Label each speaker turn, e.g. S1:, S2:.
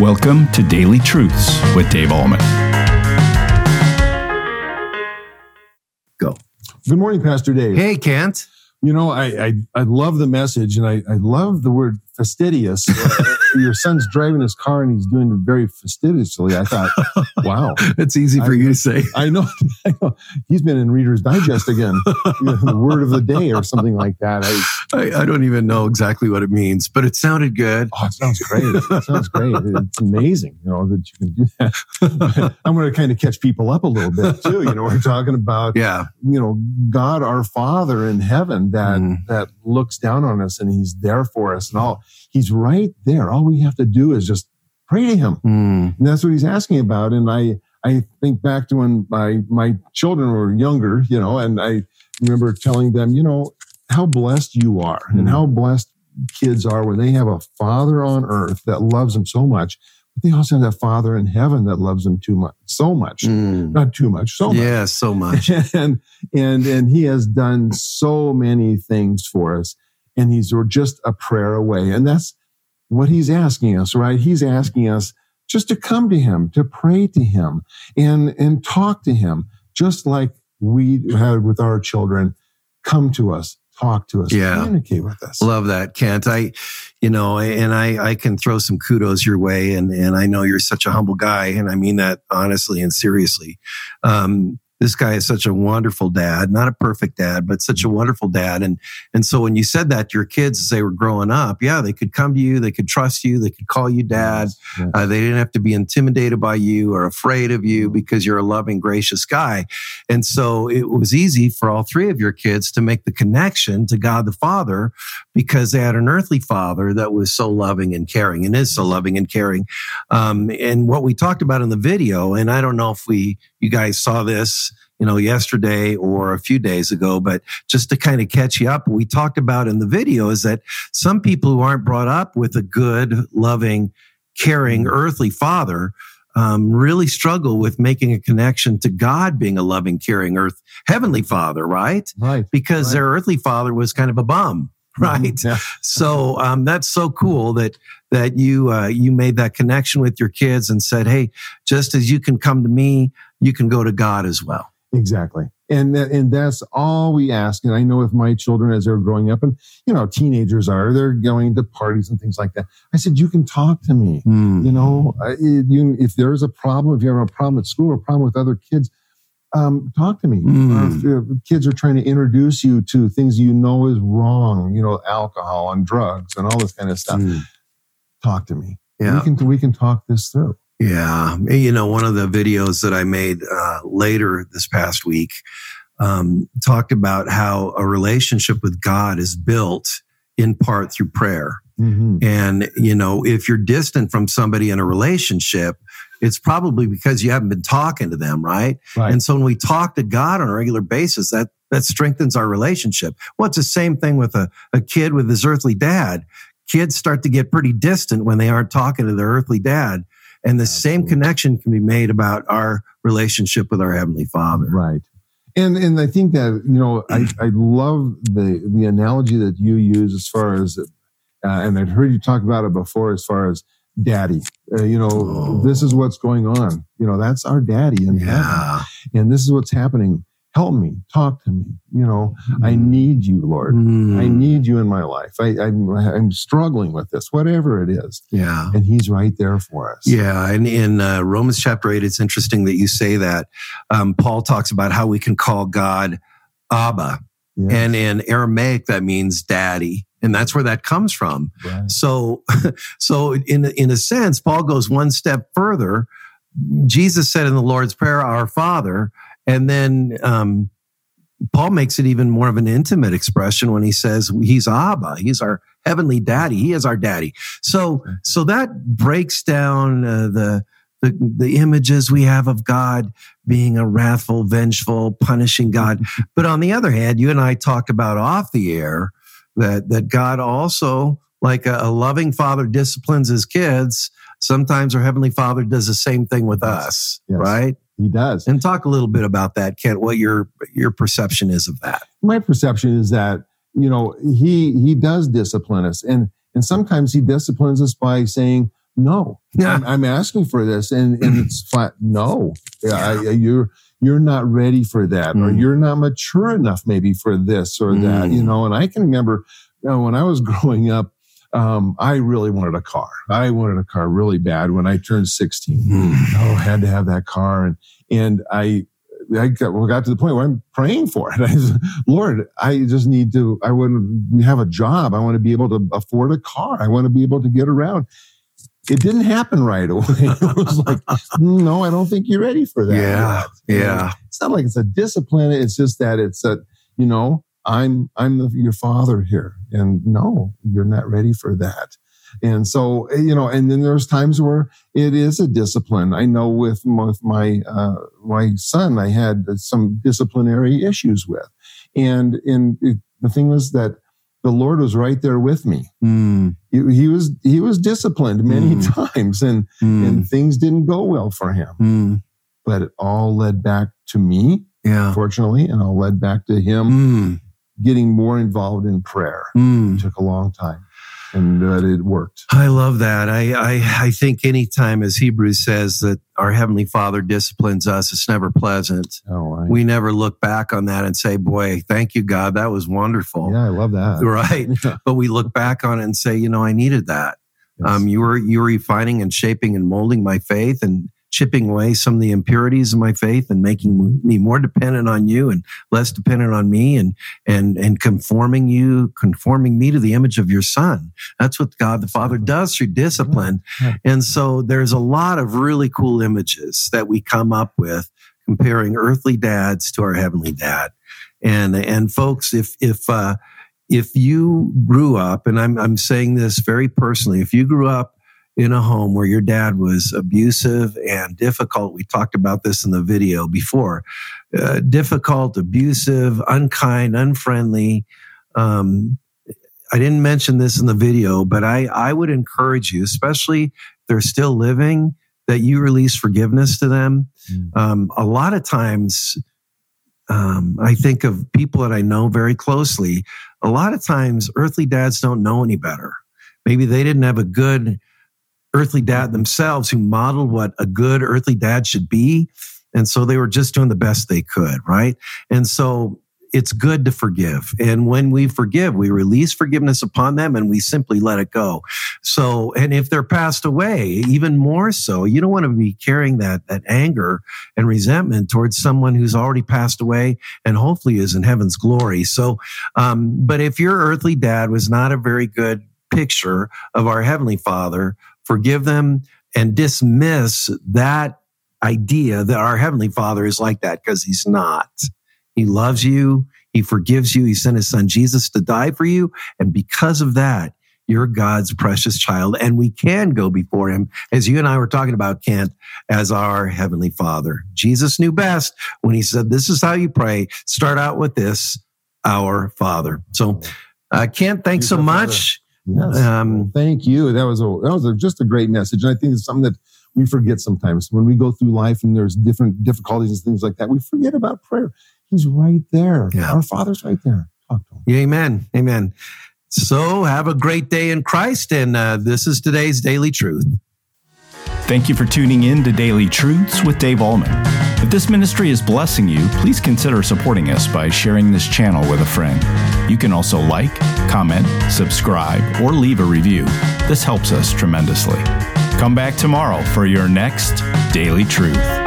S1: Welcome to Daily Truths with Dave Ahlman.
S2: Go.
S3: Good morning, Pastor Dave.
S2: Hey, Kent.
S3: You know, I I, I love the message, and I, I love the word fastidious. Your son's driving his car, and he's doing it very fastidiously. I thought, wow,
S2: It's easy for
S3: I-
S2: you to say.
S3: I know, I know. He's been in Reader's Digest again, the word of the day or something like that. I,
S2: I, I don't even know exactly what it means, but it sounded good.
S3: oh, it sounds great. It sounds great. It's amazing, you know, that you can do that. I'm going to kind of catch people up a little bit too. You know, we're talking about
S2: Yeah.
S3: you know god our father in heaven that
S2: Mm.
S3: that looks down on us and he's there for us and all he's right there all we have to do is just pray to him
S2: Mm.
S3: and that's what he's asking about and i i think back to when my my children were younger you know and i remember telling them you know how blessed you are
S2: Mm.
S3: and how blessed kids are when they have a father on earth that loves them so much but they also have that father in heaven that loves them too much so much
S2: Mm.
S3: not too much so much
S2: Yeah, so much.
S3: and and and he has done so many things for us and he's we're just a prayer away and that's what he's asking us right he's asking us just to come to him to pray to him and and talk to him just like we had with our children come to us talk to us
S2: Yeah.
S3: communicate with us
S2: Love that, Kent. I, you know, and I, I can throw some kudos your way, and and I know you're such a humble guy, and I mean that honestly and seriously. Um, this guy is such a wonderful dad, not a perfect dad, but such a wonderful dad. And and so when you said that to your kids as they were growing up, yeah, they could come to you, they could trust you, they could call you dad.
S3: Yes.
S2: Uh, they didn't have to be intimidated by you or afraid of you because you're a loving, gracious guy. And so it was easy for all three of your kids to make the connection to God the Father because they had an earthly father that was so loving and caring and is so loving and caring. Um, and what we talked about in the video, and I don't know if we, you guys saw this, you know, yesterday or a few days ago, but just to kind of catch you up, what we talked about in the video is that some people who aren't brought up with a good, loving, caring earthly father um, really struggle with making a connection to God being a loving, caring earth, heavenly father, right?
S3: right
S2: Because
S3: Right.
S2: their earthly father was kind of a bum, right?
S3: yeah.
S2: so um, that's so cool that that you uh, you made that connection with your kids and said, hey, just as you can come to me, you can go to God as well.
S3: Exactly. And that, and that's all we ask. And I know with my children as they're growing up and, you know, teenagers are, they're going to parties and things like that. I said, you can talk to me. You know, I- you, if there's a problem, if you have a problem at school or a problem with other kids, um, talk to me.
S2: Mm.
S3: If, kids are trying to introduce you to things you know is wrong, you know, alcohol and drugs and all this kind of stuff,
S2: Mm.
S3: talk to me.
S2: Yeah.
S3: We can, we can talk this through.
S2: Yeah. You know, one of the videos that I made uh, later this past week um, talked about how a relationship with God is built in part through prayer.
S3: Mhm.
S2: And, you know, if you're distant from somebody in a relationship, it's probably because you haven't been talking to them, right?
S3: Right.
S2: And so when we talk to God on a regular basis, that that strengthens our relationship. Well, it's the same thing with a, a kid with his earthly dad. Kids start to get pretty distant when they aren't talking to their earthly dad. And the same connection can be made about our relationship with our Heavenly Father.
S3: Right. And and I think that you know I, I love the the analogy that you use as far as uh, and I've heard you talk about it before as far as daddy. Uh, you know
S2: Oh.
S3: this is what's going on. You know that's our daddy in
S2: Yeah.
S3: and this is what's happening. Help me, talk to me. You know I need you, Lord.
S2: Mm.
S3: I need you in my life. I, I'm I'm struggling with this, whatever it is,
S2: Yeah.
S3: and He's right there for us.
S2: Yeah, and in uh, Romans chapter eight, it's interesting that you say that. Um, Paul talks about how we can call God Abba,
S3: Yeah.
S2: and in Aramaic that means daddy, and that's where that comes from.
S3: Right.
S2: So, so in in a sense, Paul goes one step further. Jesus said in the Lord's Prayer, "Our Father," and then um, Paul makes it even more of an intimate expression when he says he's Abba. He's our heavenly daddy. He is our daddy. So, so that breaks down uh, the, the the images we have of God being a wrathful, vengeful, punishing God. But on the other hand, you and I talk about off the air that that God also, like a, a loving father, disciplines his kids. Sometimes our heavenly Father does the same thing with us,
S3: Yes.
S2: right?
S3: He does.
S2: And talk a little bit about that, Kent. What your your perception is of that?
S3: my perception is that you know he he does discipline us and and sometimes he disciplines us by saying no,
S2: Yeah.
S3: I'm, I'm asking for this. And, and it's flat, no, yeah, I, you're, you're not ready for that, or
S2: Mm.
S3: you're not mature enough maybe for this or that,
S2: Mm.
S3: you know, and I can remember you know, when I was growing up, um, I really wanted a car. I wanted a car really bad when I turned 16.
S2: Mm.
S3: Oh, I had to have that car. And, and I, I got, well, got to the point where I'm praying for it. I said, Lord, I just need to, I want to have a job. I want to be able to afford a car. I want to be able to get around. It didn't happen right away. It was like, no, I don't think you're ready for that.
S2: Yeah,
S3: yet."
S2: yeah.
S3: It's not like it's a discipline. It's just that it's a, you know, I'm, I'm the, your father here. And no, you're not ready for that. And so, you know, and then there's times where it is a discipline. I know with, my- with my, uh, my son, I had some disciplinary issues with. And, and it, the thing was that the Lord was right there with me.
S2: Mm.
S3: He, he was, he was disciplined many
S2: Mm.
S3: times and,
S2: Mm.
S3: and things didn't go well for him,
S2: Mm.
S3: but it all led back to me,
S2: Yeah.
S3: fortunately, and all led back to him
S2: Mm.
S3: getting more involved in prayer.
S2: Mm.
S3: It took a long time and that it worked.
S2: I love that. I, I I think anytime, as Hebrews says, that our heavenly Father disciplines us, it's never pleasant.
S3: Oh, I,
S2: We never look back on that and say, "Boy, thank you, God, that was wonderful."
S3: yeah, I love that.
S2: Right.
S3: Yeah.
S2: But we look back on it and say, "You know, I needed that."
S3: Yes.
S2: Um, you were you were refining and shaping and molding my faith and chipping away some of the impurities of my faith and making me more dependent on you and less dependent on me and and and conforming you conforming me to the image of your son. That's what god the father does through discipline. And so there's a lot of really cool images that we come up with comparing earthly dads to our heavenly dad. And and folks if if uh if you grew up and i'm i'm saying this very personally if you grew up in a home where your dad was abusive and difficult. We talked about this in the video before. Uh, difficult abusive unkind unfriendly. Um, i didn't mention this in the video but i i would encourage you especially if they're still living that you release forgiveness to them.
S3: Mm.
S2: um, a lot of times um, i think of people that i know very closely. A lot of times earthly dads don't know any better. Maybe they didn't have a good earthly dad themselves who modeled what a good earthly dad should be. And so they were just doing the best they could right? And so it's good to forgive. And when we forgive we release forgiveness upon them and we simply let it go. So and if they're passed away even more so you don't want to be carrying that that anger and resentment towards someone who's already passed away and hopefully is in heaven's glory. So um, but if your earthly dad was not a very good picture of our heavenly father forgive them and dismiss that idea that our heavenly father is like that because he's not. He loves you. He forgives you. He sent his son jesus to die for you. And because of that you're god's precious child and we can go before him as you and i were talking about kent as our heavenly father. Jesus knew best when he said this is how you pray. Start out with this our father. So uh, kent thanks so
S3: He's our
S2: much
S3: Yes.
S2: Um,
S3: Well, thank you. That was a that was a, just a great message, and I think it's something that we forget sometimes when we go through life and there's different difficulties and things like that. We forget about prayer. He's right there.
S2: Yeah.
S3: Our Father's right there. Talk to him.
S2: Amen. Amen. So have a great day in Christ. And uh, this is today's daily truth.
S1: Thank you for tuning in to Daily Truths with Dave Ahlman. If this ministry is blessing you, please consider supporting us by sharing this channel with a friend. You can also like, comment, subscribe, or leave a review. This helps us tremendously. Come back tomorrow for your next Daily Truth.